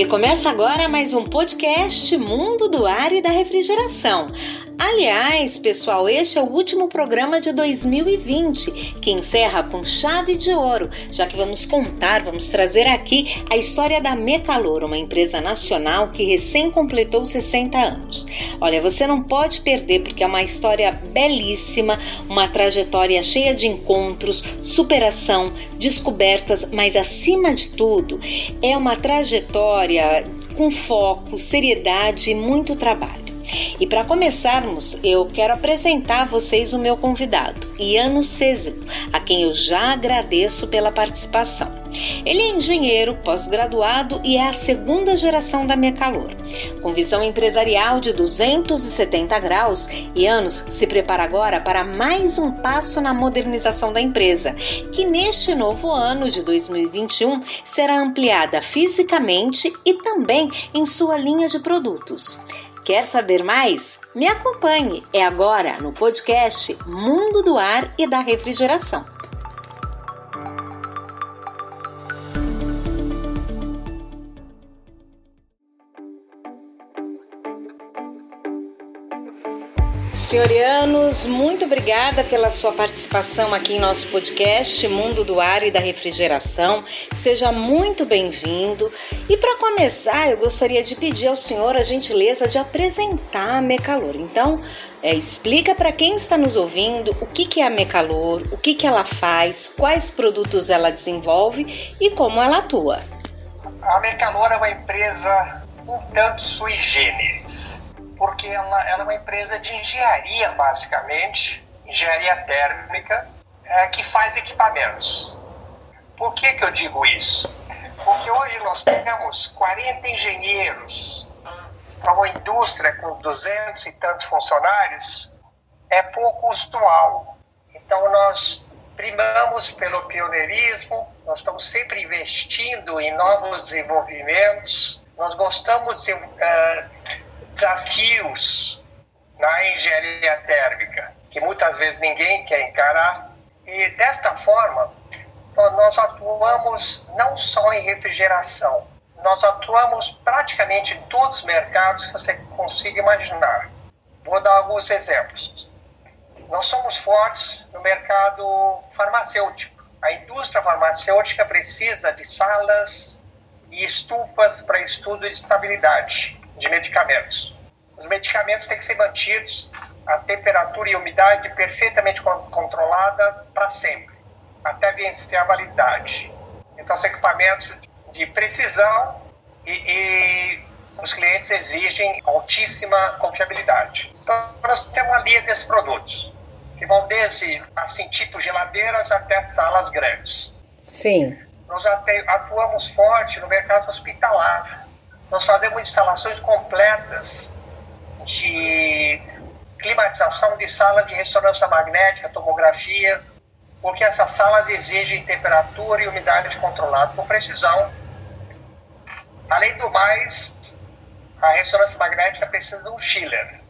E começa agora mais um podcast Mundo do Ar e da Refrigeração. Aliás, pessoal, este é o último programa de 2020, que encerra com chave de ouro, já que vamos contar, vamos trazer aqui a história da Mecalor, uma empresa nacional que recém completou 60 anos. Olha, você não pode perder porque é uma história belíssima, uma trajetória cheia de encontros, superação, descobertas, mas acima de tudo, é uma trajetória com foco, seriedade e muito trabalho. E para começarmos, eu quero apresentar a vocês o meu convidado, Iano Césimo, a quem eu já agradeço pela participação. Ele é engenheiro, pós-graduado e é a segunda geração da Mecalor. Com visão empresarial de 270 graus, Ianos se prepara agora para mais um passo na modernização da empresa, que neste novo ano de 2021 será ampliada fisicamente e também em sua linha de produtos. Quer saber mais? Me acompanhe. É agora no podcast Mundo do Ar e da Refrigeração. Senhorianos, muito obrigada pela sua participação aqui em nosso podcast Mundo do Ar e da Refrigeração. Seja muito bem-vindo. E para começar, eu gostaria de pedir ao senhor a gentileza de apresentar a Mecalor. Então, é, explica para quem está nos ouvindo o que, que é a Mecalor, o que, que ela faz, quais produtos ela desenvolve e como ela atua. A Mecalor é uma empresa um tanto sui generis porque ela, ela é uma empresa de engenharia, basicamente, engenharia térmica, é, que faz equipamentos. Por que, que eu digo isso? Porque hoje nós temos 40 engenheiros para uma indústria com 200 e tantos funcionários, é pouco usual. Então nós primamos pelo pioneirismo, nós estamos sempre investindo em novos desenvolvimentos, nós gostamos de uh, desafios na engenharia térmica, que muitas vezes ninguém quer encarar. E desta forma, nós atuamos não só em refrigeração, nós atuamos praticamente em todos os mercados que você consiga imaginar. Vou dar alguns exemplos. Nós somos fortes no mercado farmacêutico. A indústria farmacêutica precisa de salas e estufas para estudo de estabilidade de medicamentos. Os medicamentos têm que ser mantidos a temperatura e umidade perfeitamente controlada para sempre, até vencer a validade. Então, são equipamentos de precisão e, e os clientes exigem altíssima confiabilidade. Então, nós temos uma linha desses produtos, que vão desde, assim, tipo geladeiras até salas grandes. Sim. Nós atuamos forte no mercado hospitalar nós fazemos instalações completas de climatização de sala de ressonância magnética, tomografia, porque essas salas exigem temperatura e umidade controlada com precisão. Além do mais, a ressonância magnética precisa de um chiller.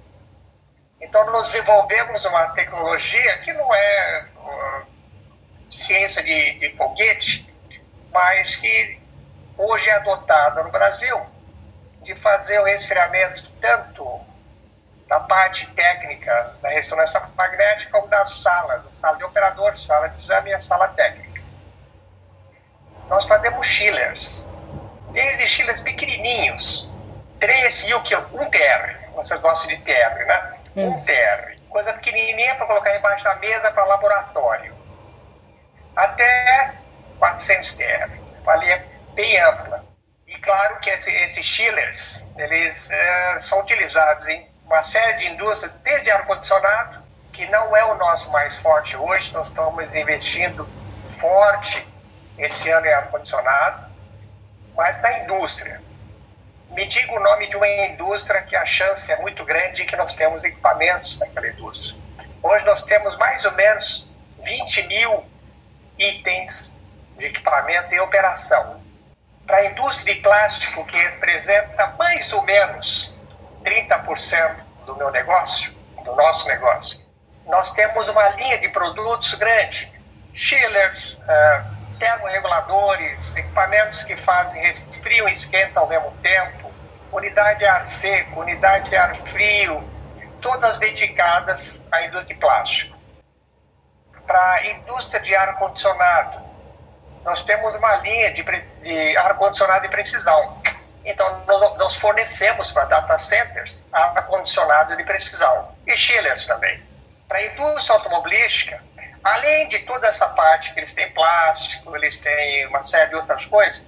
Então, nós desenvolvemos uma tecnologia que não é uh, ciência de, de foguete, mas que hoje é adotada no Brasil de fazer o resfriamento tanto da parte técnica da ressonância magnética como das salas, a sala de operador, sala de exame e a sala técnica. Nós fazemos chillers, desde chillers pequenininhos, 3 e o que? 1 TR, vocês gostam de TR, né? Hum. 1 TR, coisa pequenininha para colocar embaixo da mesa para laboratório, até 400 TR, valia bem ampla claro que esse, esses chillers, eles é, são utilizados em uma série de indústrias, desde ar-condicionado, que não é o nosso mais forte hoje, nós estamos investindo forte esse ano em ar-condicionado, mas na indústria. Me diga o nome de uma indústria que a chance é muito grande que nós temos equipamentos naquela indústria. Hoje nós temos mais ou menos 20 mil itens de equipamento em operação para a indústria de plástico, que representa mais ou menos 30% do meu negócio, do nosso negócio, nós temos uma linha de produtos grande, chillers, uh, termorreguladores, equipamentos que fazem resfriam e esquentam ao mesmo tempo, unidade de ar seco, unidade de ar frio, todas dedicadas à indústria de plástico. Para a indústria de ar-condicionado, nós temos uma linha de, de ar-condicionado de precisão. Então, nós, fornecemos para data centers ar-condicionado de precisão e chillers também. Para a indústria automobilística, além de toda essa parte que eles têm plástico, eles têm uma série de outras coisas,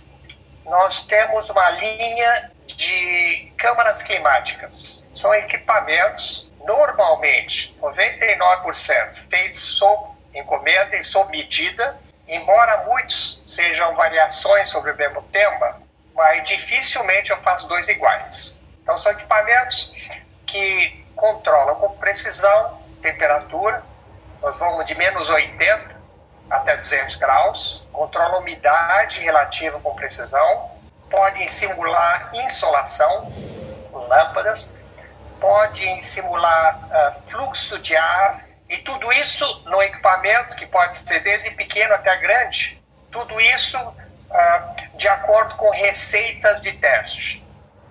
nós temos uma linha de câmaras climáticas. São equipamentos, normalmente, 99% feitos sob encomenda e sob medida, embora muitos sejam variações sobre o mesmo tema, mas dificilmente eu faço dois iguais. Então, são equipamentos que controlam com precisão temperatura, nós vamos de menos 80 até 200 graus, controlam umidade relativa com precisão, podem simular insolação com lâmpadas, podem simular uh, fluxo de ar e tudo isso no equipamento que pode ser desde pequeno até grande, tudo isso uh, de acordo com receitas de teste.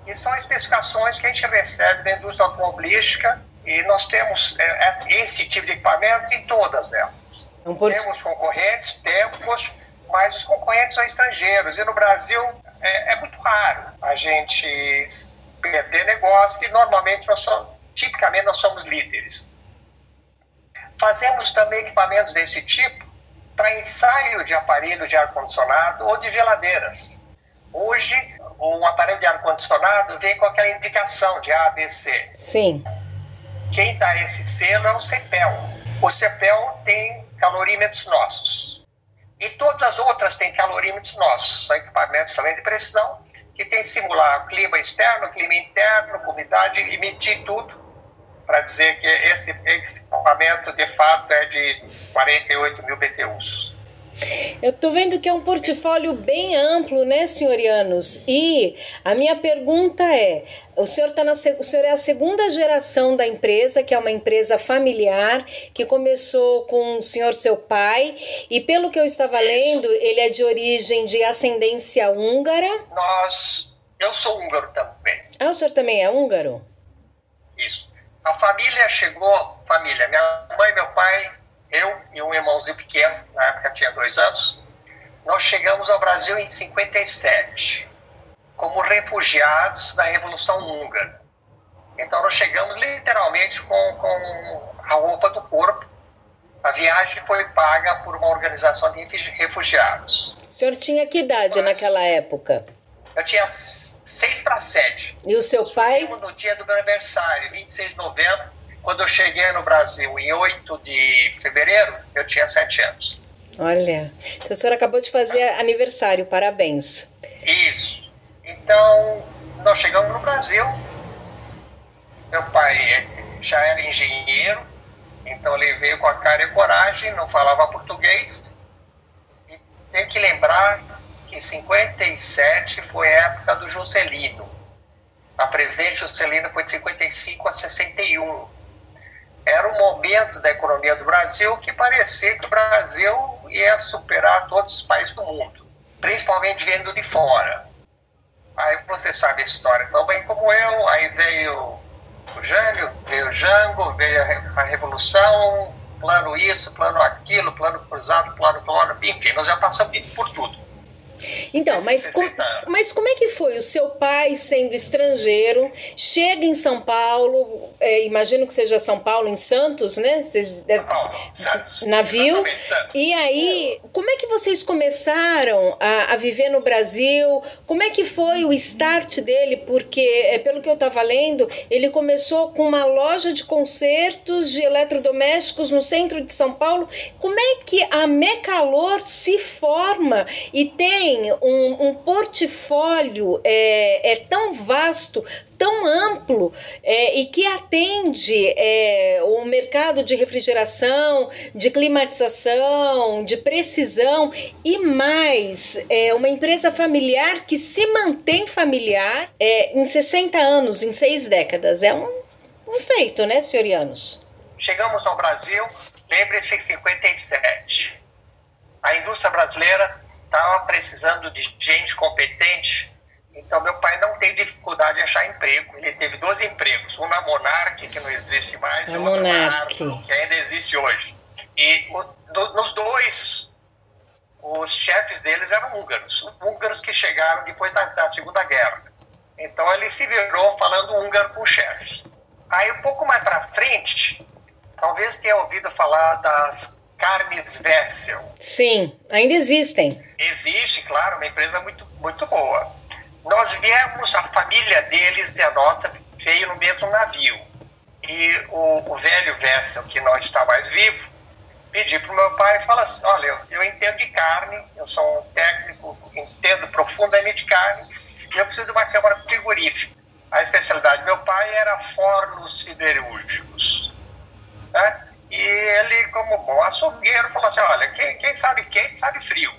E são especificações que a gente recebe da indústria automobilística e nós temos é, esse tipo de equipamento em todas elas. Não pode... Temos concorrentes, temos, mas os concorrentes são estrangeiros. E no Brasil é, é muito raro a gente perder negócio e normalmente nós somos, tipicamente nós somos líderes. Fazemos também equipamentos desse tipo para ensaio de aparelho de ar-condicionado ou de geladeiras. Hoje, um aparelho de ar-condicionado vem com aquela indicação de A, B, C. Sim. Quem dá esse selo é o CEPEL. O CEPEL tem calorímetros nossos. E todas as outras têm calorímetros nossos. São equipamentos também de precisão que tem que simular clima externo, clima interno, umidade e medir tudo para dizer que esse, esse equipamento de fato é de 48 mil BTUs. Eu estou vendo que é um portfólio bem amplo, né, senhorianos? E a minha pergunta é: o senhor, tá na, o senhor é a segunda geração da empresa, que é uma empresa familiar, que começou com o senhor seu pai, e pelo que eu estava lendo, ele é de origem de ascendência húngara. Nós, eu sou húngaro também. Ah, o senhor também é húngaro? Isso. A família chegou, família, minha mãe, meu pai, eu e um irmãozinho pequeno, na época tinha dois anos, nós chegamos ao Brasil em 57, como refugiados da Revolução Húngara. Então nós chegamos literalmente com, com a roupa do corpo. A viagem foi paga por uma organização de refugiados. O senhor tinha que idade Mas, naquela época? Eu tinha para sete. E o seu pai? No dia do meu aniversário, 26 de novembro, quando eu cheguei no Brasil em 8 de fevereiro, eu tinha sete anos. Olha, o senhor acabou de fazer aniversário, parabéns. Isso. Então, nós chegamos no Brasil. Meu pai já era engenheiro, então ele veio com a cara e coragem, não falava português. E tem que lembrar que em 57 foi a época do Juscelino. A presidente Juscelino foi de 55 a 61. Era um momento da economia do Brasil que parecia que o Brasil ia superar todos os países do mundo, principalmente vindo de fora. Aí você sabe a história tão bem como eu, aí veio o Jânio, veio o Jango, veio a Revolução, plano isso, plano aquilo, plano cruzado, plano plano, enfim, nós já passamos por tudo. Então, mas, com, mas como é que foi? O seu pai, sendo estrangeiro, chega em São Paulo, é, imagino que seja São Paulo, em Santos, né? Vocês deve, Paulo, Santos. Navio. Santos. E aí, como é que vocês começaram a, a, viver no Brasil? Como é que foi o start dele? Porque, é, pelo que eu estava lendo, ele começou com uma loja de concertos de eletrodomésticos no centro de São Paulo. Como é que a Mecalor se forma e tem tem um, um portfólio é, é tão vasto, tão amplo é, e que atende é, o mercado de refrigeração, de climatização, de precisão e mais, é uma empresa familiar que se mantém familiar é, em 60 anos, em seis décadas. É um, um feito, né, senhorianos? Chegamos ao Brasil, lembre-se, em 57. A indústria brasileira estava precisando de gente competente, então meu pai não teve dificuldade de achar emprego. Ele teve dois empregos, um na Monarch, que não existe mais, e outro na Arco, que ainda existe hoje. E o, do, nos dois, os chefes deles eram húngaros, húngaros que chegaram depois da, da Segunda Guerra. Então ele se virou falando húngaro com o chefe. Aí um pouco mais para frente, talvez tenha ouvido falar das Carnes Vessel. Sim, ainda existem. Existe, claro, uma empresa muito, muito boa. Nós viemos, a família deles e a nossa veio no mesmo navio. E o, o velho Vessel, que não está mais vivo, pedi para o meu pai e falou assim, olha, eu, eu entendo de carne, eu sou um técnico, entendo profundamente de carne, e eu preciso de uma câmara frigorífica. A especialidade do meu pai era fornos siderúrgicos. Né? E ele, como bom açougueiro, falou assim: olha, quem, quem sabe quente sabe frio.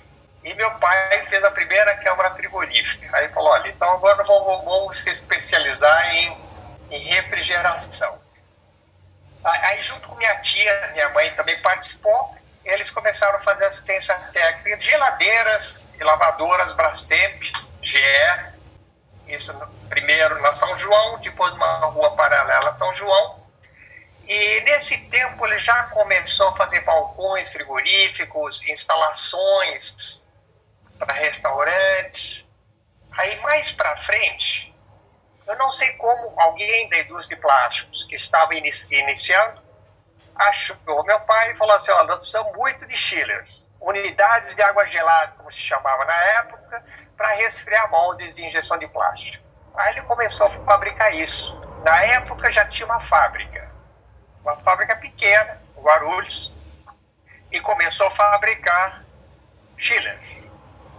E meu pai fez a primeira câmara frigorífica. Aí falou: olha, então agora vamos, vamos se especializar em, em refrigeração. Aí, junto com minha tia, minha mãe também participou, eles começaram a fazer assistência técnica de geladeiras e lavadoras Brastemp, GE, isso primeiro na São João, depois numa rua paralela a São João, e nesse tempo ele já começou a fazer balcões frigoríficos, instalações para restaurantes. Aí mais para frente, eu não sei como alguém da indústria de plásticos que estava inici iniciando achou meu pai e falou assim: olha, nós precisamos muito de chillers, unidades de água gelada, como se chamava na época, para resfriar moldes de injeção de plástico. Aí ele começou a fabricar isso. Na época já tinha uma fábrica uma fábrica pequena, Guarulhos, e começou a fabricar chillers.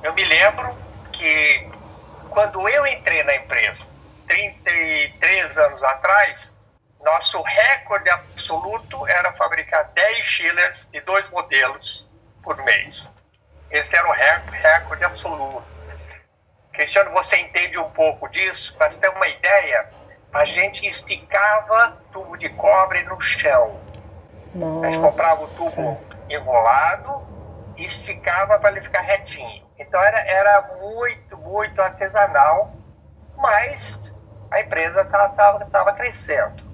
Eu me lembro que quando eu entrei na empresa, 33 anos atrás, nosso recorde absoluto era fabricar 10 chillers de dois modelos por mês. Esse era o recorde absoluto. Cristiano, você entende um pouco disso? Para ter uma ideia, a gente esticava tubo de cobre no chão. Nossa. A gente comprava o tubo enrolado e esticava para ele ficar retinho. Então era, era muito, muito artesanal, mas a empresa estava crescendo.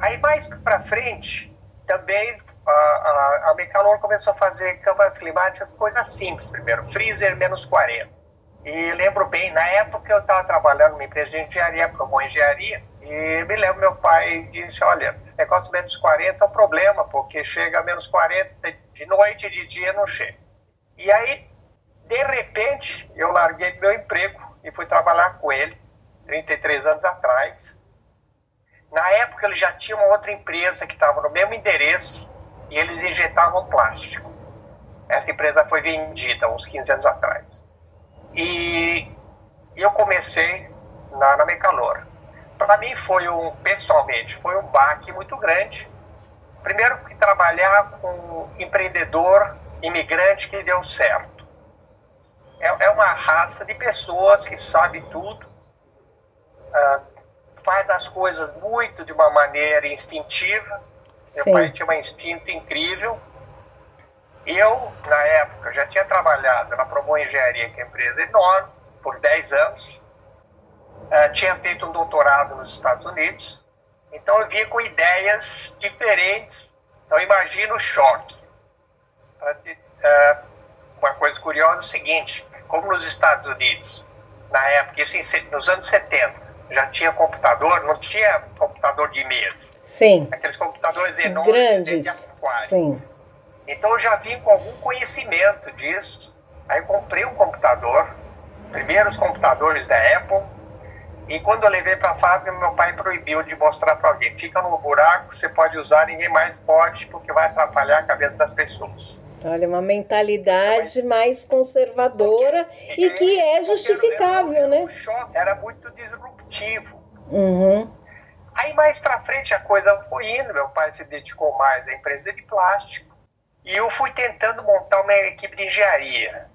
Aí mais para frente, também a, a, a Mecalor começou a fazer câmaras climáticas, coisas simples primeiro, freezer menos 40 e lembro bem, na época eu estava trabalhando numa empresa de engenharia, Promon Engenharia, e me lembro meu pai disse, olha, esse negócio de menos 40 é um problema, porque chega a menos 40 de noite e de dia não chega. E aí, de repente, eu larguei meu emprego e fui trabalhar com ele, 33 anos atrás. Na época ele já tinha uma outra empresa que estava no mesmo endereço e eles injetavam plástico. Essa empresa foi vendida uns 15 anos atrás. E eu comecei na, na Mecalor. Para mim foi um, pessoalmente, foi um baque muito grande. Primeiro que trabalhar com empreendedor imigrante que deu certo. É, é uma raça de pessoas que sabe tudo, uh, faz as coisas muito de uma maneira instintiva. Sim. Meu pai tinha um instinto incrível eu, na época, já tinha trabalhado na Promo Engenharia, que é uma empresa enorme, por 10 anos. Uh, tinha feito um doutorado nos Estados Unidos. Então eu vinha com ideias diferentes. Então imagina o choque. Uh, uma coisa curiosa é o seguinte, como nos Estados Unidos, na época, isso em, nos anos 70, já tinha computador, não tinha computador de mesa. Sim. Aqueles computadores enormes Grandes. de aquário. Sim. Então eu já vim com algum conhecimento disso. Aí comprei um computador, primeiros computadores da Apple, e quando eu levei para a fábrica, meu pai proibiu de mostrar para alguém. Fica no buraco, você pode usar, ninguém mais pode, porque vai atrapalhar a cabeça das pessoas. Olha, uma mentalidade mais conservadora porque, e que é justificável, né? O choque era muito disruptivo. Uhum. Aí mais para frente a coisa foi indo, meu pai se dedicou mais à empresa de plástico. E eu fui tentando montar uma equipe de engenharia.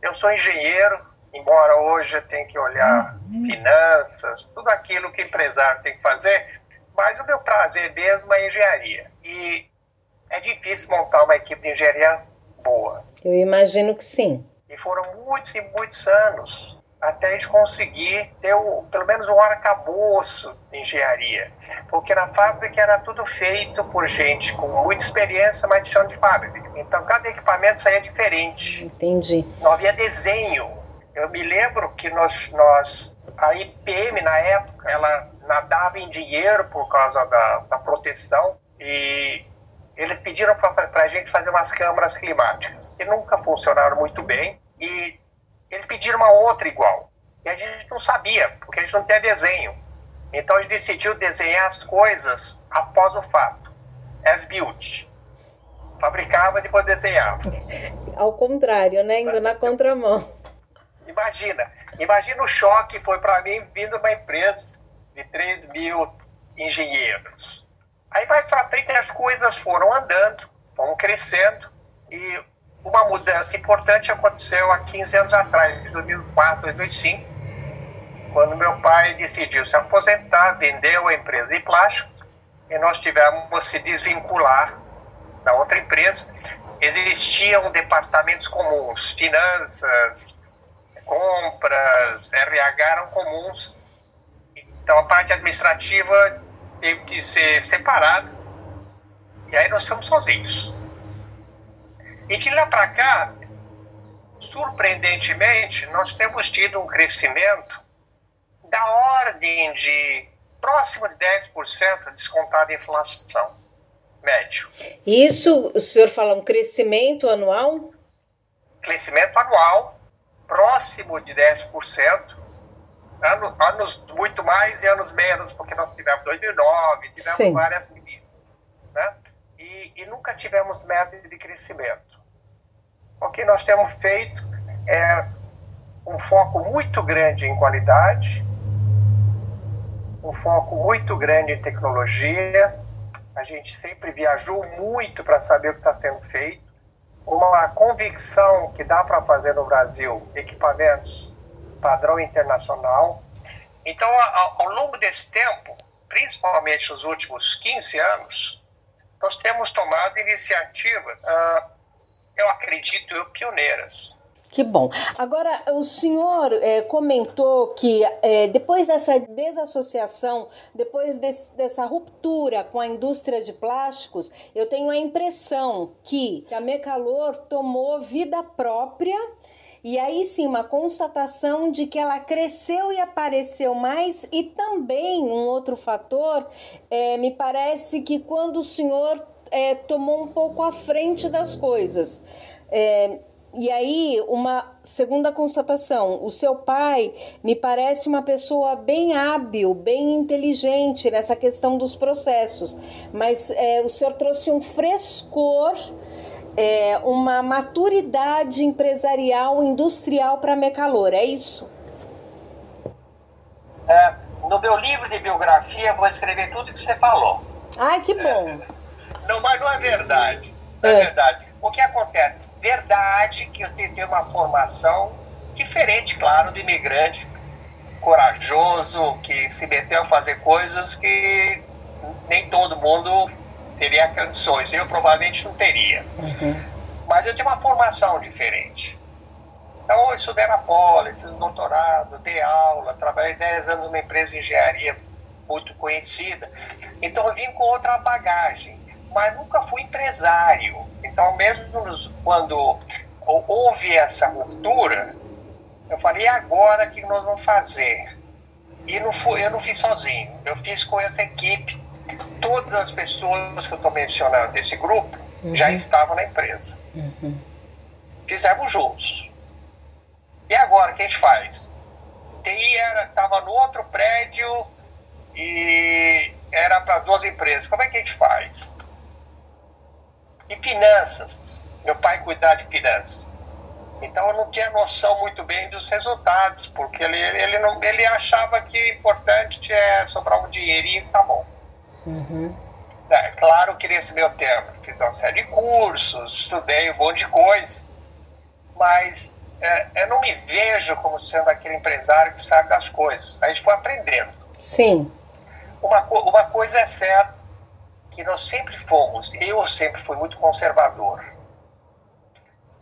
Eu sou engenheiro, embora hoje eu tenha que olhar uhum. finanças, tudo aquilo que empresário tem que fazer, mas o meu prazer mesmo é engenharia. E é difícil montar uma equipe de engenharia boa. Eu imagino que sim. E foram muitos e muitos anos até a gente conseguir ter o, pelo menos um arcabouço de engenharia. Porque na fábrica era tudo feito por gente com muita experiência, mas de chão de fábrica. Então cada equipamento saía diferente. Entendi. Não havia desenho. Eu me lembro que nós, nós a IPM na época, ela nadava em dinheiro por causa da, da proteção e eles pediram para a gente fazer umas câmaras climáticas, que nunca funcionaram muito bem, e eles pediram uma outra igual. E a gente não sabia, porque a gente não tinha desenho. Então a gente decidiu desenhar as coisas após o fato. As built. Fabricava e depois desenhava. Ao contrário, né? Indo na contramão. Imagina. Imagina o choque foi para mim vindo uma empresa de 3 mil engenheiros. Aí mais para frente as coisas foram andando, foram crescendo e uma mudança importante aconteceu há 15 anos atrás, em 2004, 2005, quando meu pai decidiu se aposentar, vendeu a empresa de plástico e nós tivemos que se desvincular da outra empresa. Existiam departamentos comuns, finanças, compras, RH eram comuns. Então a parte administrativa teve que ser separada. E aí nós ficamos sozinhos. E de lá para cá, surpreendentemente, nós temos tido um crescimento da ordem de próximo de 10% descontado em inflação médio. Isso, o senhor fala um crescimento anual? Crescimento anual, próximo de 10%, anos, anos muito mais e anos menos, porque nós tivemos 2009, tivemos Sim. várias crises, né? E, e nunca tivemos meta de crescimento. O que nós temos feito é um foco muito grande em qualidade, um foco muito grande em tecnologia. A gente sempre viajou muito para saber o que está sendo feito. Uma convicção que dá para fazer no Brasil equipamentos padrão internacional. Então, ao, longo desse tempo, principalmente nos últimos 15 anos, nós temos tomado iniciativas. Uh, eu acredito, eu, pioneiras. Que bom. Agora, o senhor é, comentou que é, depois dessa desassociação, depois desse, dessa ruptura com a indústria de plásticos, eu tenho a impressão que a Mecalor tomou vida própria e aí sim, uma constatação de que ela cresceu e apareceu mais, e também um outro fator, é, me parece que quando o senhor é, tomou um pouco à frente das coisas. É, e aí, uma segunda constatação: o seu pai me parece uma pessoa bem hábil, bem inteligente nessa questão dos processos, mas é, o senhor trouxe um frescor, é, uma maturidade empresarial, industrial para Mecalor, é isso? É, no meu livro de biografia, vou escrever tudo que você falou. Ai, que bom! Não, mas não é verdade. Não é, é verdade. O que acontece? Verdade que eu tenho uma formação diferente, claro, do imigrante corajoso, que se meteu a fazer coisas que nem todo mundo teria condições. Eu provavelmente não teria. Uhum. Mas eu tenho uma formação diferente. Então, eu estudei na Poli, fiz um doutorado, dei aula, trabalhei 10 anos numa empresa de engenharia muito conhecida. Então, eu vim com outra bagagem mas nunca fui empresário. Então, mesmo nos, quando houve essa ruptura, eu falei, e agora o que nós vamos fazer? E não fui, eu não fiz sozinho, eu fiz com essa equipe. Todas as pessoas que eu estou mencionando desse grupo uhum. já estavam na empresa. Uhum. Fizemos juntos. E agora, o que a gente faz? TI estava no outro prédio e era para duas empresas. Como é que a gente faz? E finanças. Meu pai cuidava de finanças. Então eu não tinha noção muito bem dos resultados, porque ele, ele, não, ele achava que o importante é sobrar um dinheirinho e tá bom. Uhum. É, claro que nesse meu tempo fiz uma série de cursos, estudei um monte de coisa, mas é, eu não me vejo como sendo aquele empresário que sabe das coisas. A gente foi aprendendo. Sim. Uma, uma coisa é certa, que nós sempre fomos, eu sempre fui muito conservador.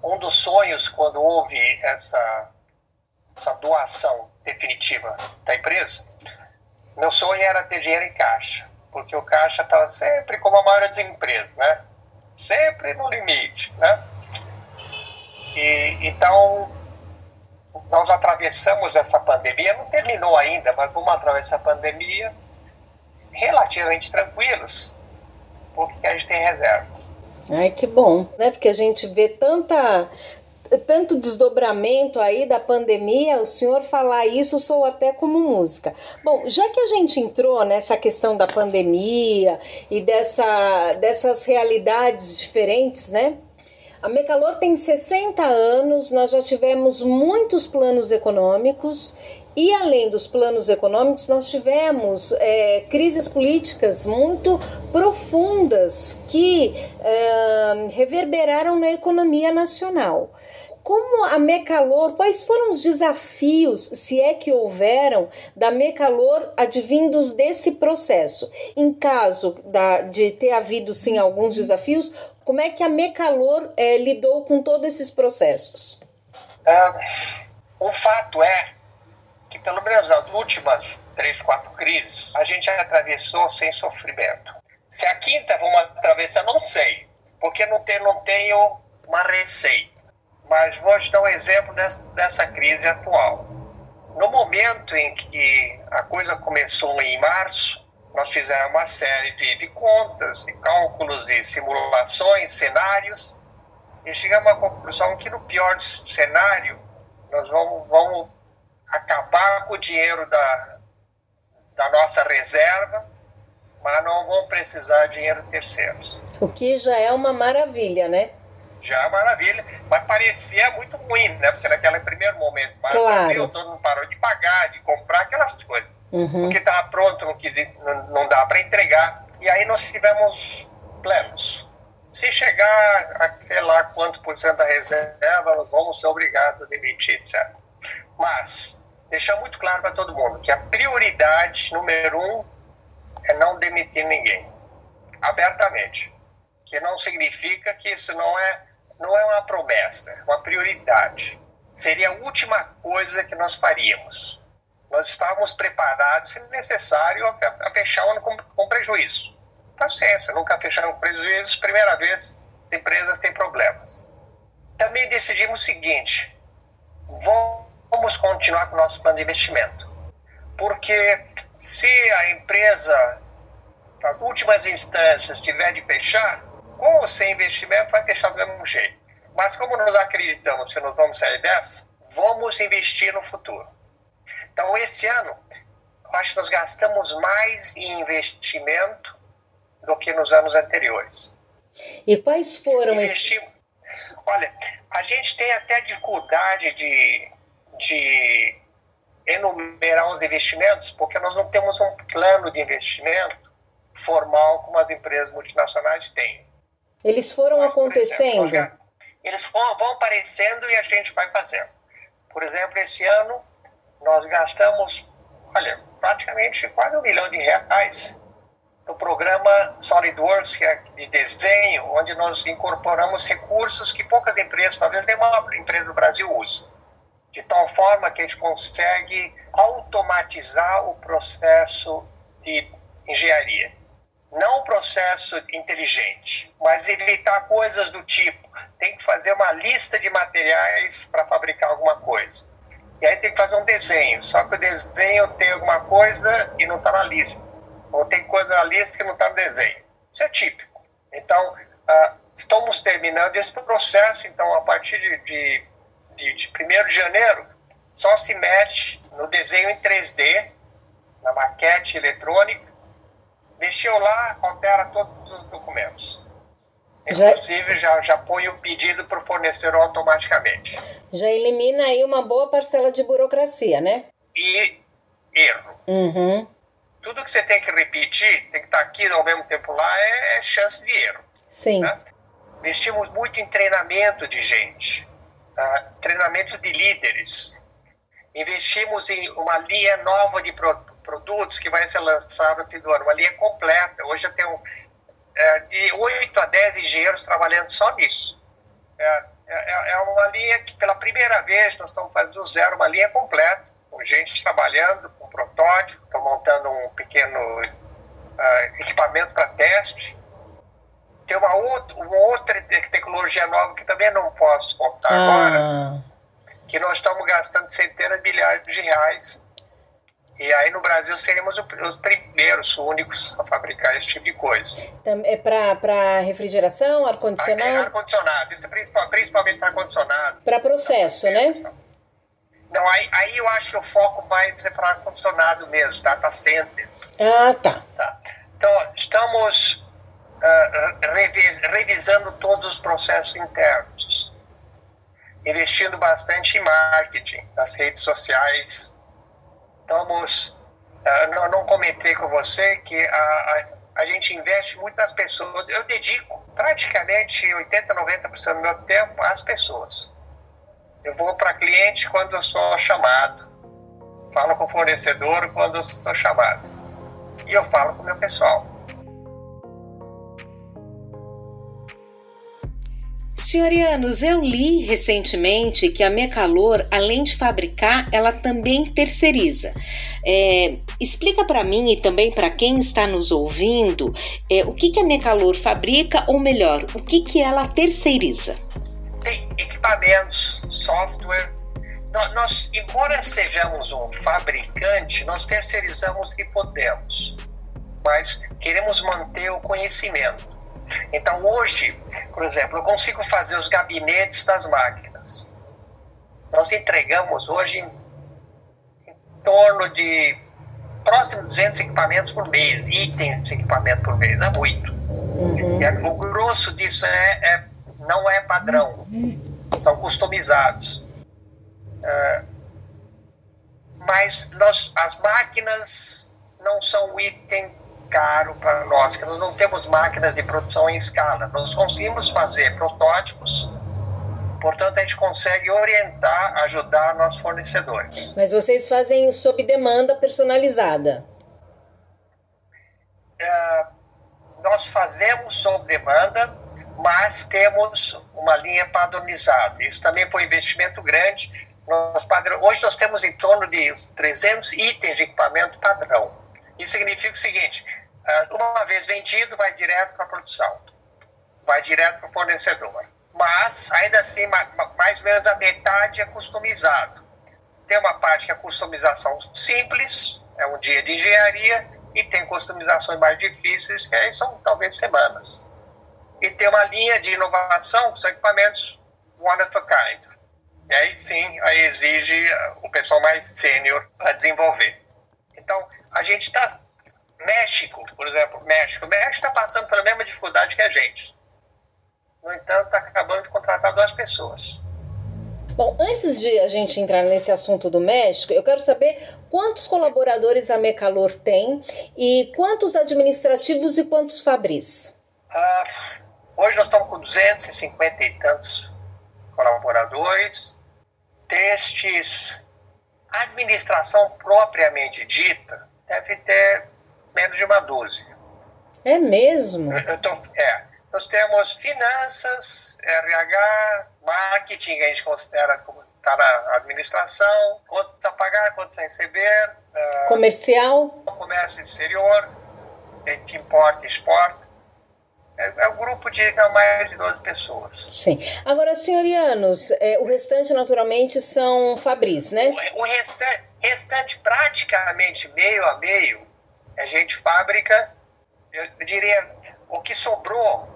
um dos sonhos quando houve essa, essa doação definitiva da empresa, meu sonho era ter dinheiro em caixa, porque o caixa estava sempre como a maioria das empresas, né? Sempre no limite, né? E, então, nós atravessamos essa pandemia, não terminou ainda, mas vamos atravessar a pandemia relativamente tranquilos, porque a gente tem reservas. Ai, que bom, né? Porque a gente vê tanta tanto desdobramento aí da pandemia, o senhor falar isso sou até como música. Bom, já que a gente entrou nessa questão da pandemia e dessa, dessas realidades diferentes, né? A Mecalor tem 60 anos, nós já tivemos muitos planos econômicos e além dos planos econômicos, nós tivemos é, crises políticas muito profundas que é, reverberaram na economia nacional. Como a Mecalor, quais foram os desafios, se é que houveram, da Mecalor advindos desse processo? Em caso da, de ter havido sim alguns desafios, como é que a Mecalor é, lidou com todos esses processos? Uh, o fato é pelo menos nas últimas três, quatro crises, a gente atravessou sem sofrimento. Se a quinta vamos atravessar, não sei, porque não, tem, não tenho uma receita. Mas vou te dar um exemplo dessa, dessa crise atual. No momento em que a coisa começou em março, nós fizemos uma série de, de contas, de cálculos e simulações, cenários, e chegamos à conclusão que no pior cenário nós vamos, vamos acabar com o dinheiro da, da nossa reserva, mas não vamos precisar de dinheiro de terceiros. O que já é uma maravilha, né? Já é maravilha, mas parecia muito ruim, né? Porque naquele primeiro momento, mas claro. todo mundo parou de pagar, de comprar aquelas coisas. Uhum. Porque estava pronto, não, quis, não, não dá para entregar. E aí nós tivemos planos. Se chegar a sei lá quanto por cento da reserva, nós vamos ser obrigados a demitir, etc. Mas, deixar muito claro para todo mundo que a prioridade número um é não demitir ninguém, abertamente. Que não significa que isso não é, não é uma promessa, é uma prioridade. Seria a última coisa que nós faríamos nós estávamos preparados, se necessário, a, fechar o ano com, com prejuízo. Paciência, nunca fechar com prejuízo, primeira vez, empresas têm problemas. Também decidimos o seguinte: vamos continuar com o nosso plano de investimento. Porque se a empresa, nas últimas instâncias, tiver de fechar, com ou sem investimento, vai fechar do mesmo jeito. Mas como nós acreditamos que nós vamos sair dessa, vamos investir no futuro. Então, esse ano, acho que nós gastamos mais em investimento do que nos anos anteriores. E quais foram esses? Olha, a gente tem até dificuldade de, de enumerar os investimentos, porque nós não temos um plano de investimento formal como as empresas multinacionais têm. Eles foram Mas, acontecendo? Exemplo, eles vão, vão aparecendo e a gente vai fazendo. Por exemplo, esse ano nós gastamos, olha, praticamente quase um milhão de reais no programa SolidWorks, que é de desenho, onde nós incorporamos recursos que poucas empresas, talvez nenhuma empresa do Brasil use. De tal forma que a gente consegue automatizar o processo de engenharia. Não o processo inteligente, mas evitar coisas do tipo: tem que fazer uma lista de materiais para fabricar alguma coisa e aí tem que fazer um desenho. Só que o desenho tem alguma coisa e não está na lista. Ou tem coisa na lista que não está no desenho. Isso é típico. Então, uh, estamos terminando esse processo. Então, a partir de, de, de, de 1 de janeiro, só se mete no desenho em 3D, na maquete eletrônica. Mexeu lá, altera todos os documentos. Inclusive, já, já põe o pedido para o fornecedor automaticamente. Já elimina aí uma boa parcela de burocracia, né? E erro. Uhum. Tudo que você tem que repetir, tem que estar aqui ao mesmo tempo lá, é, é chance de erro. Sim. Né? Investimos muito em treinamento de gente, tá? treinamento de líderes. Investimos em uma linha nova de produtos que vai ser lançada no fim do ano, uma linha completa. Hoje eu tenho é, de 8 a 10 engenheiros trabalhando só nisso. É, é, é, é uma linha que, pela primeira vez, nós estamos fazendo do zero uma linha completa, com gente trabalhando, com protótipo, estou montando um pequeno uh, equipamento para teste. Tem uma outra, uma outra tecnologia nova que também não posso contar ah. agora, que nós estamos gastando centenas de milhares de reais e aí no Brasil seríamos os primeiros, únicos a fabricar esse tipo de coisa. É para refrigeração, ar-condicionado? Ar-condicionado, isso é principalmente para ar-condicionado. Para processo, né? Não, aí, aí eu acho que o foco mais é para ar-condicionado mesmo, data centers. Ah, tá. tá. Então, estamos revisando todos os processos internos, investindo bastante em marketing, nas redes sociais, estamos. Uh, não, não, comentei com você que a, a, a, gente investe muito nas pessoas. Eu dedico praticamente 80, 90% do meu tempo às pessoas. Eu vou para cliente quando eu sou chamado, falo com o fornecedor quando eu sou chamado, e eu falo com o meu pessoal. Senhorianos, eu li recentemente que a Mecalor, além de fabricar, ela também terceiriza. É, explica para mim e também para quem está nos ouvindo é, o que, que a Mecalor fabrica, ou melhor, o que, que ela terceiriza. Tem equipamentos, software. Nós, embora sejamos um fabricante, nós terceirizamos o que podemos, mas queremos manter o conhecimento. Então, hoje, por exemplo, eu consigo fazer os gabinetes das máquinas. Nós entregamos hoje em, em torno de próximo de 200 equipamentos por mês, itens de equipamento por mês, é muito. Uhum. E o grosso disso é, é, não é padrão, são customizados. Uh, mas nós, as máquinas não são item caro para nós, que nós não temos máquinas de produção em escala. Nós conseguimos fazer protótipos, portanto, a gente consegue orientar, ajudar nossos fornecedores. Mas vocês fazem sob demanda personalizada? É, nós fazemos sob demanda, mas temos uma linha padronizada. Isso também foi um investimento grande. Nós padrão, hoje nós temos em torno de 300 itens de equipamento padrão. Isso significa o seguinte: uma vez vendido, vai direto para a produção, vai direto para o fornecedor. Mas, ainda assim, mais ou menos a metade é customizado. Tem uma parte que é customização simples, é um dia de engenharia, e tem customizações mais difíceis, que aí são talvez semanas. E tem uma linha de inovação, que são equipamentos one of a kind. E aí sim, aí exige o pessoal mais sênior para desenvolver. Então, a gente está México, por exemplo, México. O México está passando pela mesma dificuldade que a gente. No entanto, está acabando de contratar duas pessoas. Bom, antes de a gente entrar nesse assunto do México, eu quero saber quantos colaboradores a Mecalor tem e quantos administrativos e quantos fabris. Ah, hoje nós estamos com 250 e tantos colaboradores. Destes, administração propriamente dita deve ter menos de uma dúzia. É mesmo? Tô, é. Nós temos finanças, RH, marketing, a gente considera como está na administração, quantos a pagar, quantos a receber. Uh, Comercial. Comércio exterior, a gente importa e exporta. É, é um grupo de não, mais de 12 pessoas. Sim. Agora, senhorianos, é, o restante naturalmente são fabris, né? O, o restante praticamente meio a meio a gente fábrica, eu, diria, o que sobrou,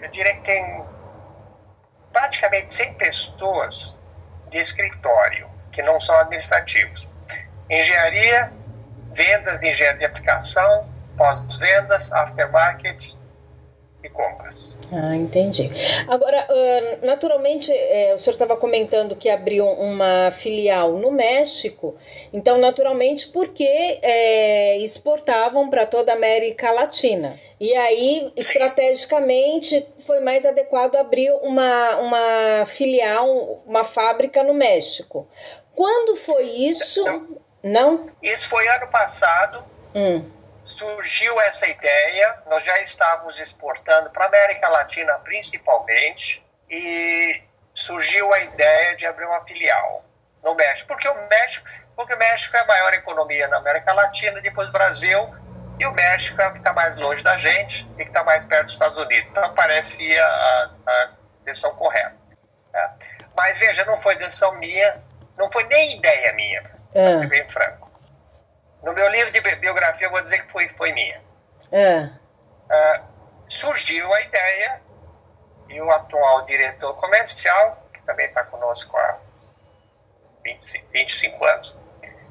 eu diria que tem praticamente 100 pessoas de escritório, que não são administrativos. Engenharia, vendas, engenharia de aplicação, pós-vendas, aftermarket, e compras. Ah, entendi. Agora, naturalmente, é, o senhor estava comentando que abriu uma filial no México, então, naturalmente, porque é, exportavam para toda a América Latina. E aí, Sim. estrategicamente, foi mais adequado abrir uma, uma filial, uma fábrica no México. Quando foi isso? Não? Não? Isso foi ano passado. Hum surgiu essa ideia, nós já estávamos exportando para a América Latina principalmente, e surgiu a ideia de abrir uma filial no México, porque o México, porque o México é a maior economia na América Latina, depois do Brasil, e o México é o que está mais longe da gente e que está mais perto dos Estados Unidos. Então parecia a, a decisão correta. Né? Mas veja, não foi decisão minha, não foi nem ideia minha, para é. ser bem franco. No meu livro de biografia eu vou dizer que foi, foi minha. É. Uh, surgiu a ideia e o atual diretor comercial, que também está conosco há 25, 25 anos,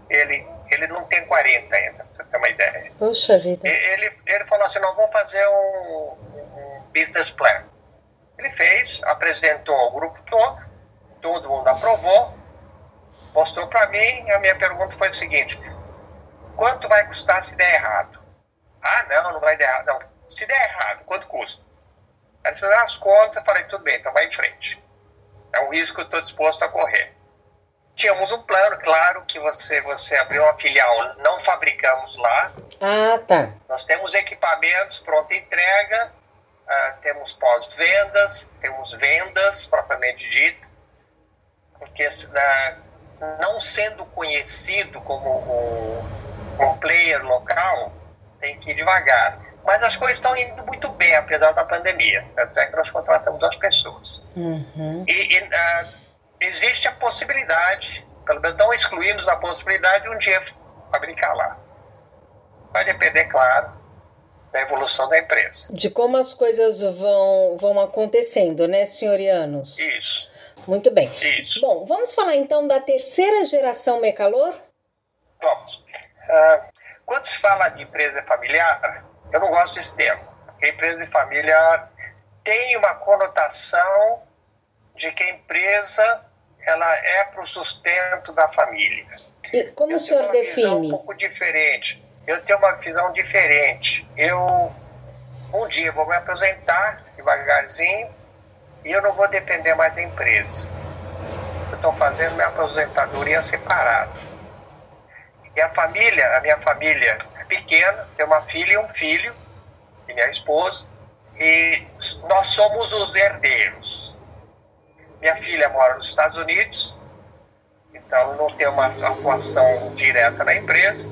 ele, ele não tem 40 ainda, para você ter uma ideia. Puxa vida. Ele, ele falou assim, não, vamos fazer um, um business plan. Ele fez, apresentou ao grupo todo, todo mundo aprovou, mostrou para mim, a minha pergunta foi a seguinte, quanto vai custar se der errado? Ah, não, não vai dar errado. Não, se der errado, quanto custa? Aí fizeram as contas, eu falei, tudo bem, então vai em frente. É um risco que eu estou disposto a correr. Tínhamos um plano, claro, que você, você abriu uma filial, não fabricamos lá. Ah, tá. Nós temos equipamentos, pronta entrega, uh, temos pós-vendas, temos vendas, propriamente dito, porque uh, não sendo conhecido como um, um player local, tem que ir devagar. Mas as coisas estão indo muito bem, apesar da pandemia. Até que nós contratamos duas pessoas. Uhum. E, e uh, existe a possibilidade, pelo menos não excluímos a possibilidade de um dia fabricar lá. Vai depender, claro, da evolução da empresa. De como as coisas vão, vão acontecendo, né, senhorianos? Isso. Muito bem. Isso. Bom, vamos falar então da terceira geração Mecalor? Vamos. Uh, quando se fala de empresa familiar, eu não gosto desse termo, porque empresa de família tem uma conotação de que a empresa ela é para o sustento da família. E como eu o senhor uma define? Visão um pouco diferente. Eu tenho uma visão diferente. Eu um dia vou me aposentar devagarzinho e eu não vou depender mais da empresa. Eu estou fazendo minha aposentadoria separada. E a família, a minha família é pequena, tem uma filha e um filho, e minha esposa, e nós somos os herdeiros. Minha filha mora nos Estados Unidos, então não tem uma atuação direta na empresa.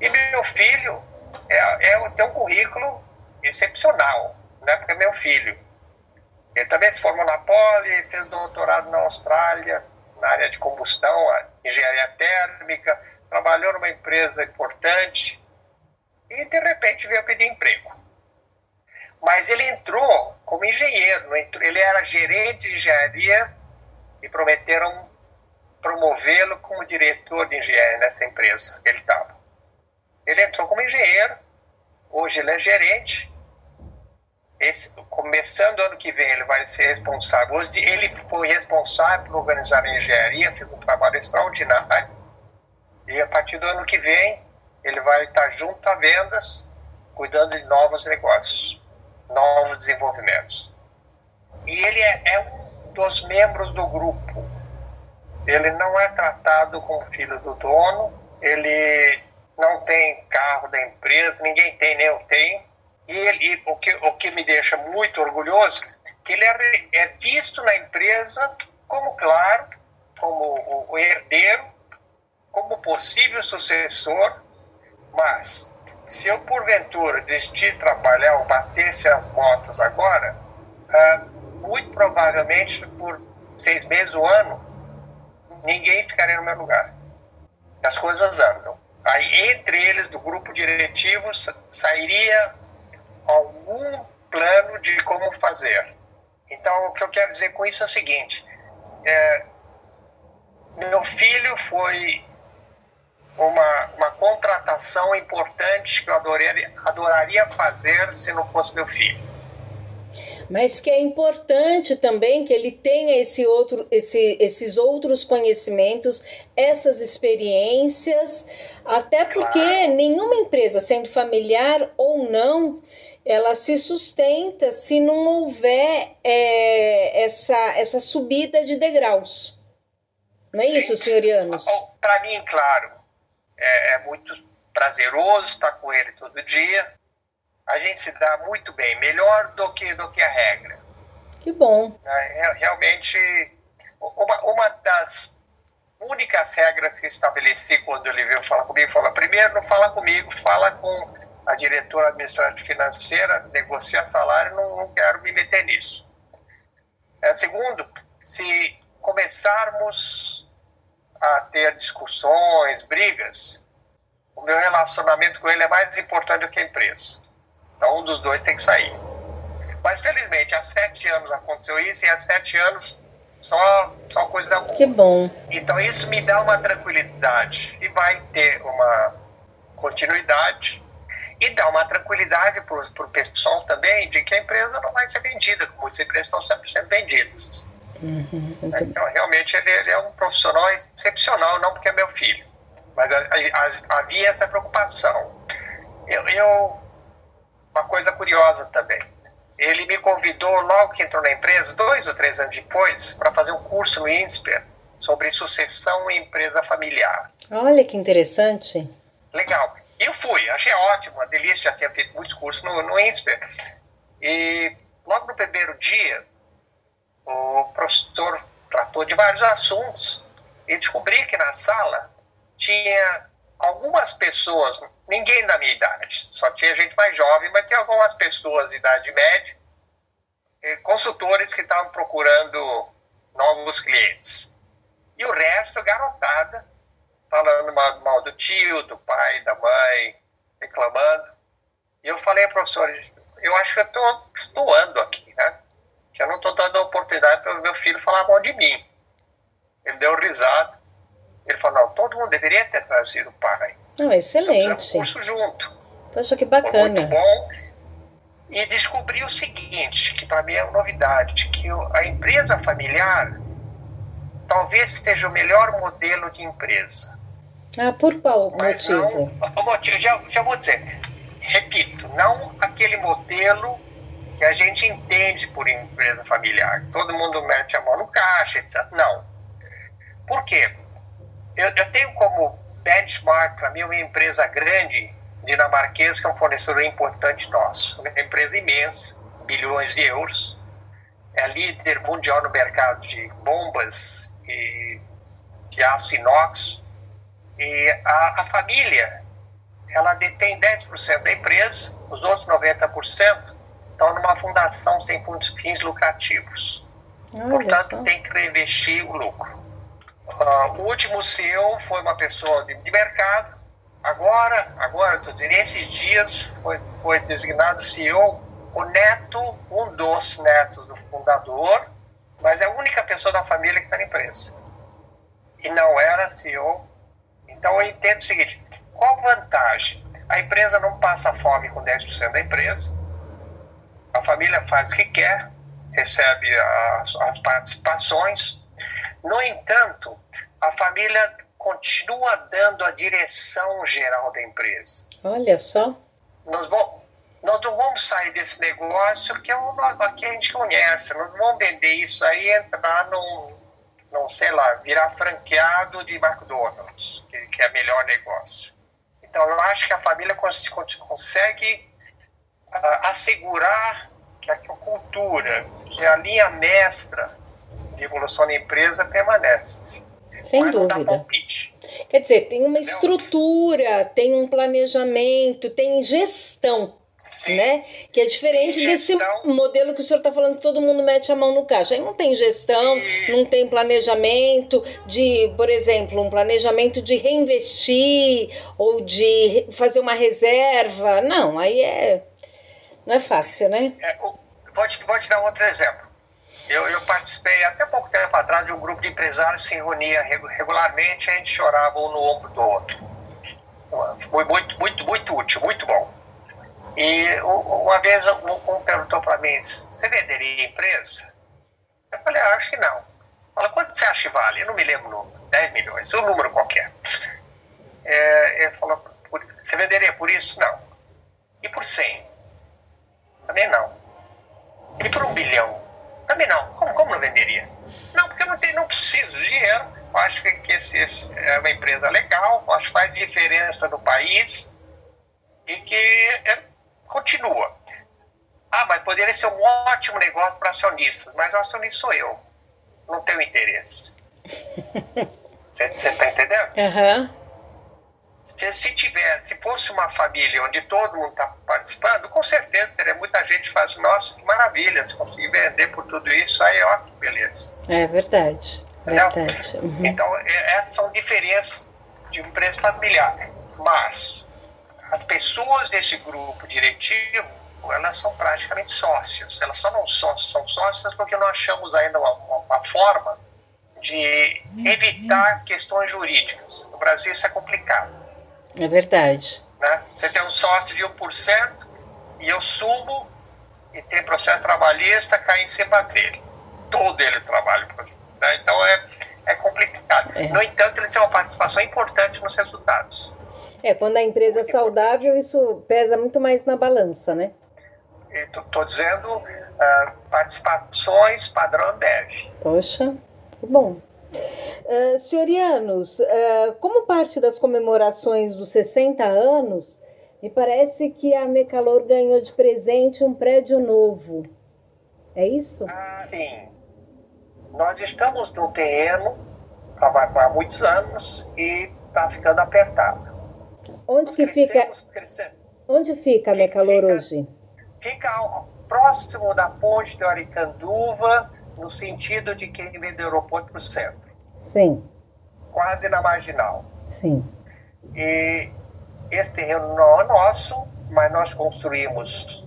E meu filho é, é, tem um currículo excepcional, né? porque é meu filho. Ele também se formou na Poli, fez doutorado na Austrália, na área de combustão, engenharia térmica, trabalhou numa empresa importante e de repente veio pedir emprego. Mas ele entrou como engenheiro, ele era gerente de engenharia e prometeram promovê-lo como diretor de engenharia nessa empresa que ele estava. Ele entrou como engenheiro, hoje ele é gerente. Esse, começando ano que vem, ele vai ser responsável. Hoje, ele foi responsável por organizar a engenharia, fez um trabalho extraordinário. E a partir do ano que vem, ele vai estar junto a vendas, cuidando de novos negócios novos desenvolvimentos. E ele é, é um dos membros do grupo. Ele não é tratado como filho do dono, ele não tem carro da empresa, ninguém tem, nem eu tenho. E, ele, e o, que, o que me deixa muito orgulhoso, que ele é, é visto na empresa como, claro, como o, o herdeiro, como possível sucessor, mas se eu porventura desistir de trabalhar ou batesse as motos agora, ah, muito provavelmente por seis meses do ano, ninguém ficaria no meu lugar. As coisas andam. Aí, entre eles, do grupo diretivo, sairia algum plano de como fazer. Então, o que eu quero dizer com isso é o seguinte: é, meu filho foi uma, uma contratação importante que eu adoraria, adoraria fazer se não fosse meu filho. Mas que é importante também que ele tenha esse outro, esse, esses outros conhecimentos, essas experiências, até porque claro. nenhuma empresa, sendo familiar ou não, ela se sustenta se não houver é, essa, essa subida de degraus. Não é Sim. isso, senhorianos? Para mim, claro é, é muito prazeroso estar com ele todo dia. A gente se dá muito bem, melhor do que, do que a regra. Que bom. É, realmente uma, uma das únicas regras que estabeleci quando ele veio falar comigo, falou, primeiro, não fala comigo, fala com a diretora administrativa financeira, negocia salário, não, não quero me meter nisso. É, segundo, se começarmos a ter discussões, brigas, o meu relacionamento com ele é mais importante do que a empresa. Então, um dos dois tem que sair. Mas, felizmente, há sete anos aconteceu isso e há sete anos só, só coisa boa. Que bom. Então, isso me dá uma tranquilidade e vai ter uma continuidade e dá uma tranquilidade para o pessoal também de que a empresa não vai ser vendida, como muitas empresas estão sempre sendo vendidas. Uhum, então, realmente, ele, ele, é um profissional excepcional, não porque é meu filho, mas a, a, havia essa preocupação. Eu, eu, uma coisa curiosa também, ele me convidou logo que entrou na empresa, dois ou três anos depois, para fazer um curso no INSPER sobre sucessão em empresa familiar. Olha que interessante. Legal. Eu fui, achei ótimo, uma delícia, já tinha feito muitos cursos no, no INSPER. E logo no primeiro dia, o professor tratou de vários assuntos e descobri que na sala tinha algumas pessoas, ninguém da minha idade, só tinha gente mais jovem, mas tinha algumas pessoas de idade média, consultores que estavam procurando novos clientes. E o resto, garotada, falando mal, mal do tio, do pai, da mãe, reclamando. E eu falei, professor, eu acho que eu estou estuando aqui, né? Que eu não estou dando a oportunidade para o meu filho falar mal de mim. Ele deu risada. Ele falou, não, todo mundo deveria ter trazido o pai. Não, excelente. um curso junto. Poxa, que bacana. Foi muito bom. E descobri o seguinte, que para mim é uma novidade, que a empresa familiar talvez seja o melhor modelo de empresa. Ah, por qual Mas motivo? Não, motivo, já, já vou dizer. Repito, não aquele modelo que a gente entende por empresa familiar. Todo mundo mete a mão no caixa, etc. Não. Por quê? Eu, eu tenho como benchmark para mim uma empresa grande dinamarquesa que é um fornecedor importante nosso. Uma empresa imensa, bilhões de euros. É líder mundial no mercado de bombas e de aço inox e a, a família, ela detém 10% da empresa, os outros 90% estão numa fundação sem fins lucrativos. Olha Portanto, só. tem que reinvestir o lucro. Uh, o último CEO foi uma pessoa de, de mercado. Agora, agora, estou dizendo, nesses dias foi, foi designado CEO o neto, um dos netos do fundador, mas é a única pessoa da família que está na empresa. E não era CEO então eu entendo o seguinte: qual vantagem? A empresa não passa fome com 10% da empresa, a família faz o que quer, recebe as, as participações. No entanto, a família continua dando a direção geral da empresa. Olha só. Nós, vamos, nós não vamos sair desse negócio que é uma, que a gente conhece, nós não vamos vender isso aí e entrar num, não sei lá, virar franqueado de McDonald's, que, que é melhor negócio. Então, eu acho que a família cons consegue assegurar que a cultura, que a linha mestra de evolução da empresa permanece. Sem dúvida. Quer dizer, tem uma estrutura, tem um planejamento, tem gestão Sim. né? Que é diferente desse modelo que o senhor está falando, que todo mundo mete a mão no caixa. Aí não tem gestão, e... não tem planejamento de, por exemplo, um planejamento de reinvestir ou de fazer uma reserva. Não, aí é. Não é fácil, né? É, vou, te, vou te dar um outro exemplo. Eu, eu, participei até pouco tempo atrás de um grupo de empresários que se reunia regularmente a gente chorava um no ombro do outro. Foi muito, muito, muito útil, muito bom. E uma vez um perguntou para mim, você venderia empresa? Eu falei, ah, acho que não. Fala, quanto você acha que vale? Eu não me lembro o número, 10 milhões, um número qualquer. É, ele falou, você venderia por isso? Não. E por 100? Também não. E por um bilhão? Também não. Como, como não venderia? Não, porque eu não, tenho, não preciso de dinheiro. Eu acho que, que esse, esse é uma empresa legal, acho que faz diferença no país e que continua. Ah, mas poderia ser um ótimo negócio para acionistas, mas o acionista sou eu. não tenho interesse. Você está entendendo? Uhum. Se, se tiver, se fosse uma família onde todo mundo está participando, com certeza teria muita gente que faz, nossa, que maravilha, se conseguir vender por tudo isso, aí ó, que beleza. É verdade. verdade. Uhum. Então, é, essas são diferenças de empresa familiar. Mas as pessoas desse grupo diretivo, elas são praticamente sócias. Elas só não são, são sócias porque não achamos ainda uma, uma forma de evitar questões jurídicas. No Brasil isso é complicado. É verdade. Né? Você tem um sócio de 1% e eu sumo e tem processo trabalhista, cai em cima dele. Todo ele trabalha. Né? Então é, é complicado. É. No entanto, eles têm uma participação importante nos resultados. É, quando a empresa é saudável, isso pesa muito mais na balança, né? Estou dizendo uh, participações padrão Ambev. Poxa, que bom. Uh, senhorianos, uh, como parte das comemorações dos 60 anos, me parece que a Mecalor ganhou de presente um prédio novo. É isso? Ah, sim. Nós estamos no terreno há muitos anos e está ficando apertado. Onde que fica? Crescendo. Onde fica a Mecalor fica, hoje? Fica próximo da ponte de Aricanduva, no sentido de quem vem do aeroporto para o centro. Sim. Quase na marginal. Sim. E esse terreno não é nosso, mas nós construímos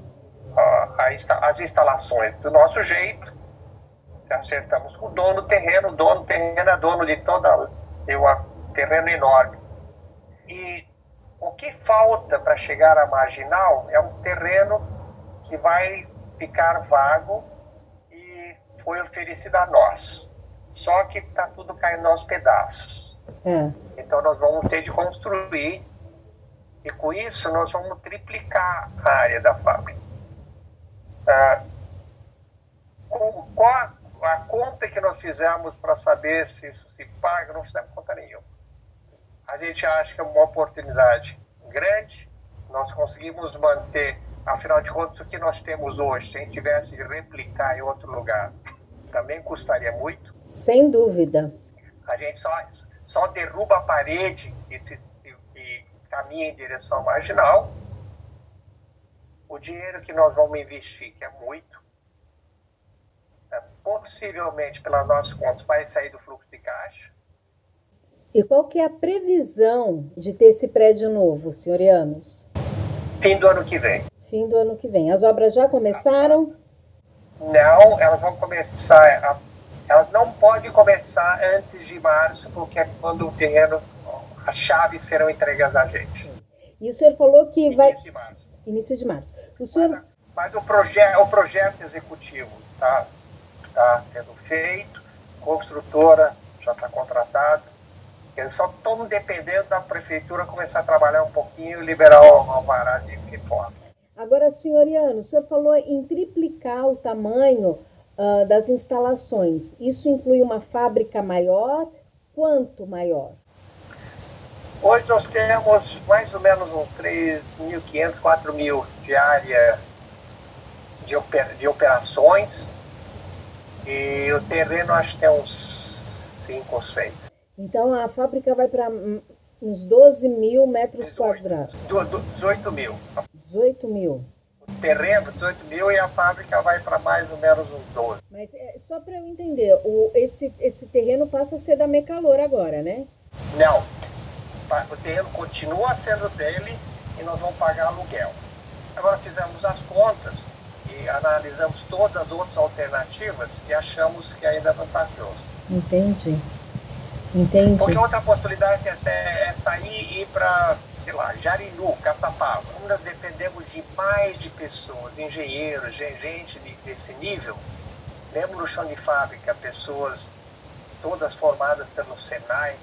uh, as instalações do nosso jeito. Se acertamos com o dono do terreno, o dono do terreno é dono de toda. Tem um terreno enorme. E o que falta para chegar à marginal é um terreno que vai ficar vago foi oferecida a nós. Só que está tudo caindo aos pedaços. É. Então nós vamos ter de construir e com isso nós vamos triplicar a área da fábrica. Ah, com, qual a, a, conta que nós fizemos para saber se isso se paga? Não fizemos conta nenhuma. A gente acha que é uma oportunidade grande, nós conseguimos manter Afinal de contas, o que nós temos hoje, se a gente tivesse de replicar em outro lugar, também custaria muito? Sem dúvida. A gente só, só derruba a parede e, se, e, caminha em direção marginal. O dinheiro que nós vamos investir, que é muito, é, possivelmente, pelas nossas contas, vai sair do fluxo de caixa. E qual que é a previsão de ter esse prédio novo, senhorianos? Fim do ano que vem fim do ano que vem. As obras já começaram? Não, elas vão começar. Elas não podem começar antes de março, porque é quando o terreno, as chaves serão entregues a gente. E o senhor falou que Início vai. Início de março. Início de março. O senhor... Mas, mas o, proje o projeto executivo está tá sendo feito, construtora já está contratada. Eles só estão dependendo da prefeitura começar a trabalhar um pouquinho e liberar o alvará de reforma. Agora, senhoriano, o senhor falou em triplicar o tamanho uh, das instalações. Isso inclui uma fábrica maior? Quanto maior? Hoje nós temos mais ou menos uns 3.500, 4.000 de área de, oper de operações e o terreno acho que é uns 5 ou 6. Então a fábrica vai para uns 12 mil metros 18, quadrados. 18 mil. 18 mil. Terreno, 18 mil, e a fábrica vai para mais ou menos uns 12. Mas é, só para eu entender, o, esse, esse terreno passa a ser da Mecalor agora, né? Não. O terreno continua sendo dele e nós vamos pagar aluguel. Agora fizemos as contas e analisamos todas as outras alternativas e achamos que ainda é vantajoso. Entendi. Entendi. Porque outra possibilidade é, é sair e ir para sei lá, Jarinu, Caçapava, como nós dependemos de mais de pessoas, engenheiros, gente desse nível, mesmo no chão de fábrica, pessoas todas formadas pelo Senai,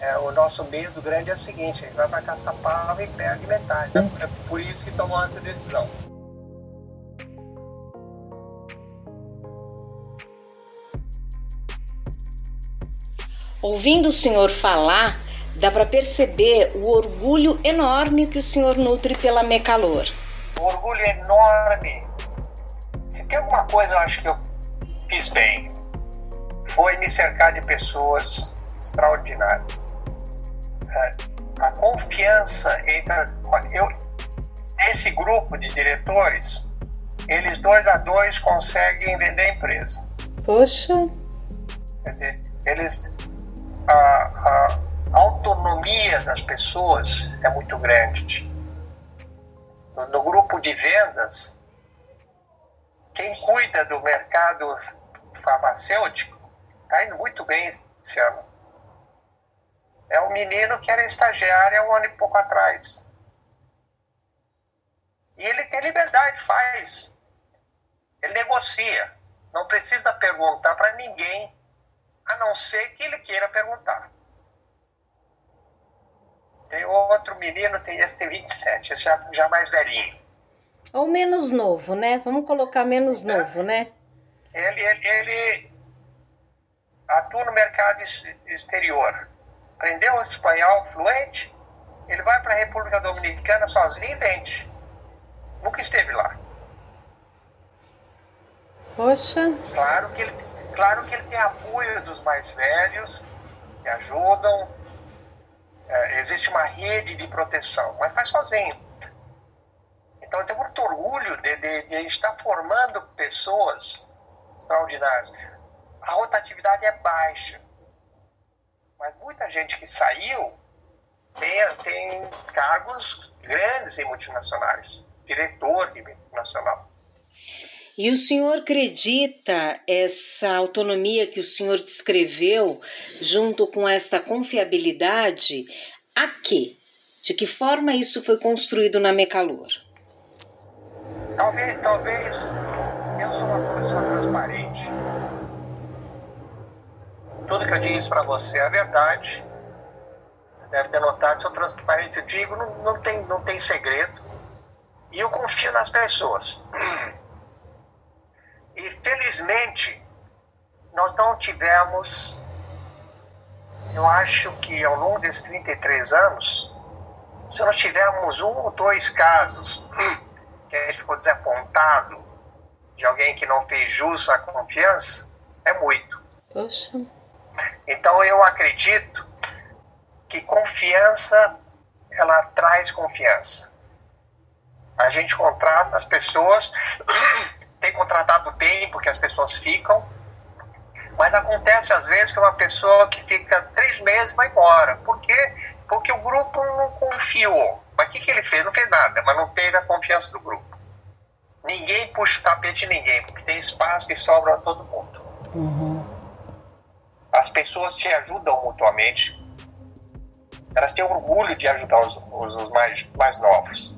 é, o nosso medo grande é o seguinte, a gente vai para Caçapava e perde metade. Né? É por isso que tomamos essa decisão. Ouvindo o senhor falar, dá para perceber o orgulho enorme que o senhor nutre pela Mecalor. O orgulho enorme. Se tem alguma coisa eu acho que eu fiz bem, foi me cercar de pessoas extraordinárias. É, a confiança entre eu, esse grupo de diretores, eles dois a dois conseguem vender a empresa. Poxa. Quer dizer, eles a, a autonomia das pessoas é muito grande. No, no grupo de vendas, quem cuida do mercado farmacêutico está indo muito bem esse ano. É um menino que era estagiário há um ano e pouco atrás. E ele tem liberdade, faz. Ele negocia. Não precisa perguntar para ninguém, a não ser que ele queira perguntar. Tem outro menino, tem esse tem 27, esse já, já mais velhinho. Ou menos novo, né? Vamos colocar menos é. novo, né? Ele, ele, ele atua no mercado exterior. Aprendeu espanhol fluente, ele vai para a República Dominicana sozinho e vende. Nunca esteve lá. Poxa. Claro que ele, claro que ele tem apoio dos mais velhos, que ajudam. É, existe uma rede de proteção, mas faz sozinho. Então eu tenho muito orgulho de, de, de estar formando pessoas extraordinárias. A rotatividade é baixa, mas muita gente que saiu tem, tem cargos grandes em multinacionais, diretor de multinacional. E o senhor acredita essa autonomia que o senhor descreveu, junto com esta confiabilidade, a quê? De que forma isso foi construído na Mecalor? Talvez, talvez eu sou uma pessoa transparente. Tudo que eu disse para você é verdade. Deve ter notado, sou transparente. Eu digo, não, não, tem, não tem segredo. E eu confio nas pessoas. E felizmente, nós não tivemos, eu acho que ao longo desses 33 anos, se nós tivermos um ou dois casos que a gente ficou desapontado de alguém que não fez jus à confiança, é muito. Poxa. Então eu acredito que confiança ela traz confiança. A gente contrata as pessoas tem contratado bem porque as pessoas ficam, mas acontece às vezes que uma pessoa que fica três meses vai embora. Por quê? Porque o grupo não confiou. Mas o que, que ele fez? Não fez nada, mas não teve a confiança do grupo. Ninguém puxa o tapete de ninguém, porque tem espaço que sobra a todo mundo. Uhum. As pessoas se ajudam mutuamente. Elas têm orgulho de ajudar os, os, os mais, mais novos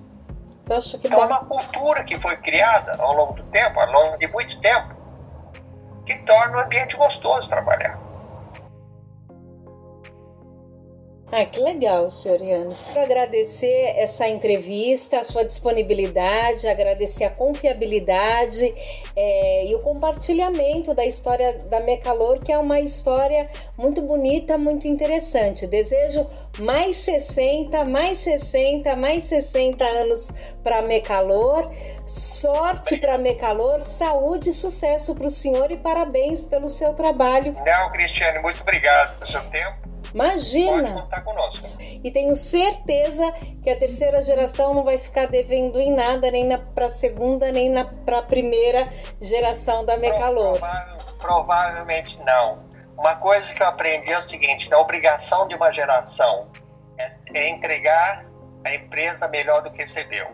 então, é uma cultura que foi criada ao longo do tempo, ao longo de muito tempo, que torna o ambiente gostoso de trabalhar. Ah, que legal, senhor Yannis. Quero agradecer essa entrevista, a sua disponibilidade, agradecer a confiabilidade é, e o compartilhamento da história da Mecalor, que é uma história muito bonita, muito interessante. Desejo mais 60, mais 60, mais 60 anos para Mecalor. Sorte para Mecalor, saúde e sucesso para o senhor e parabéns pelo seu trabalho. Não, Cristiane, muito obrigado pelo seu tempo Imagina! Pode contar conosco. E tenho certeza que a terceira geração não vai ficar devendo em nada, nem para a segunda, nem para a primeira geração da Mecalor. provavelmente não. Uma coisa que eu aprendi é o seguinte: a obrigação de uma geração é, é entregar a empresa melhor do que recebeu.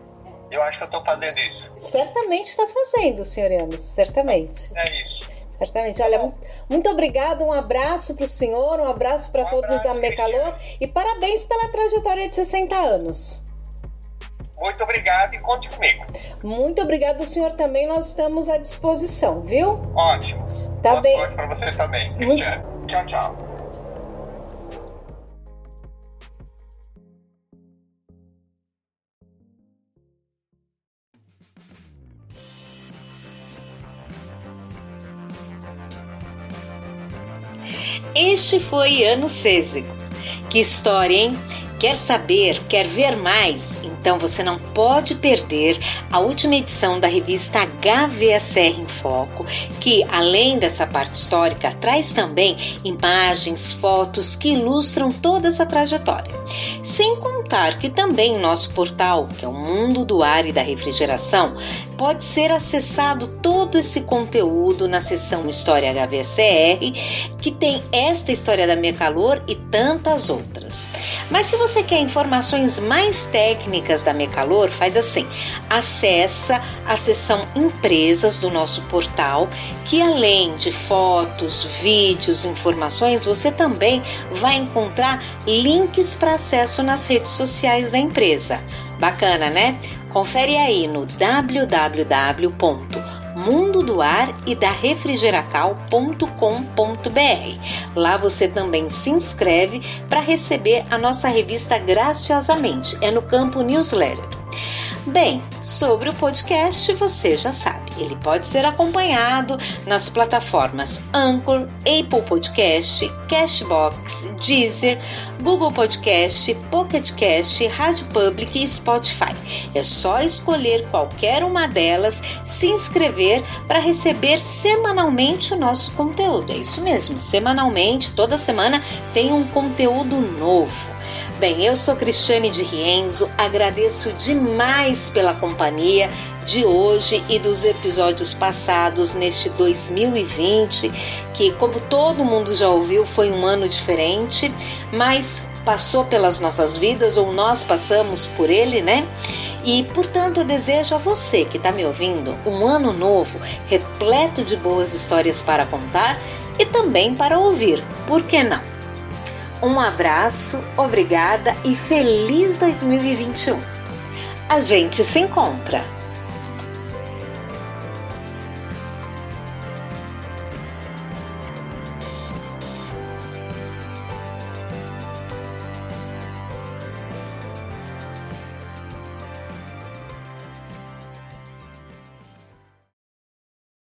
Eu acho que eu estou fazendo isso. Certamente está fazendo, senhor Anos, certamente. É isso. Certamente. Olha, muito, muito obrigado, um abraço para o senhor, um abraço para um todos abraço, da Mecalor e parabéns pela trajetória de 60 anos. Muito obrigado e conte comigo. Muito obrigado, senhor também. Nós estamos à disposição, viu? Ótimo. Tá Boa bem. sorte para você também, Cristiane. Muito... Tchau, tchau. Este foi Ano Cêsigo. Que história, hein? Quer saber? Quer ver mais? Então você não pode perder a última edição da revista HVSR em Foco, que além dessa parte histórica traz também imagens, fotos que ilustram toda essa trajetória. Sem contar que também o nosso portal, que é o Mundo do Ar e da Refrigeração, pode ser acessado todo esse conteúdo na seção História HVSR, que tem esta história da Mecalor e tantas outras. Mas se você quer informações mais técnicas da Mecalor, faz assim: acessa a seção Empresas do nosso portal, que além de fotos, vídeos, informações, você também vai encontrar links para acesso nas redes sociais da empresa. Bacana, né? Confere aí no www.mundodoar da refrigeracal.com.br. Lá você também se inscreve para receber a nossa revista graciosamente. É no campo newsletter. Bem, sobre o podcast você já sabe. Ele pode ser acompanhado nas plataformas Anchor, Apple Podcast, Cashbox, Deezer, Google Podcast, Pocket Cast, Rádio Public e Spotify. É só escolher qualquer uma delas, se inscrever para receber semanalmente o nosso conteúdo. É isso mesmo, semanalmente, toda semana tem um conteúdo novo. Bem, eu sou Cristiane de Rienzo, agradeço demais pela companhia de hoje e dos episódios passados neste 2020, que, como todo mundo já ouviu, foi um ano diferente, mas passou pelas nossas vidas ou nós passamos por ele, né? E portanto eu desejo a você que está me ouvindo um ano novo repleto de boas histórias para contar e também para ouvir, por que não? Um abraço, obrigada e feliz 2021! A gente se encontra!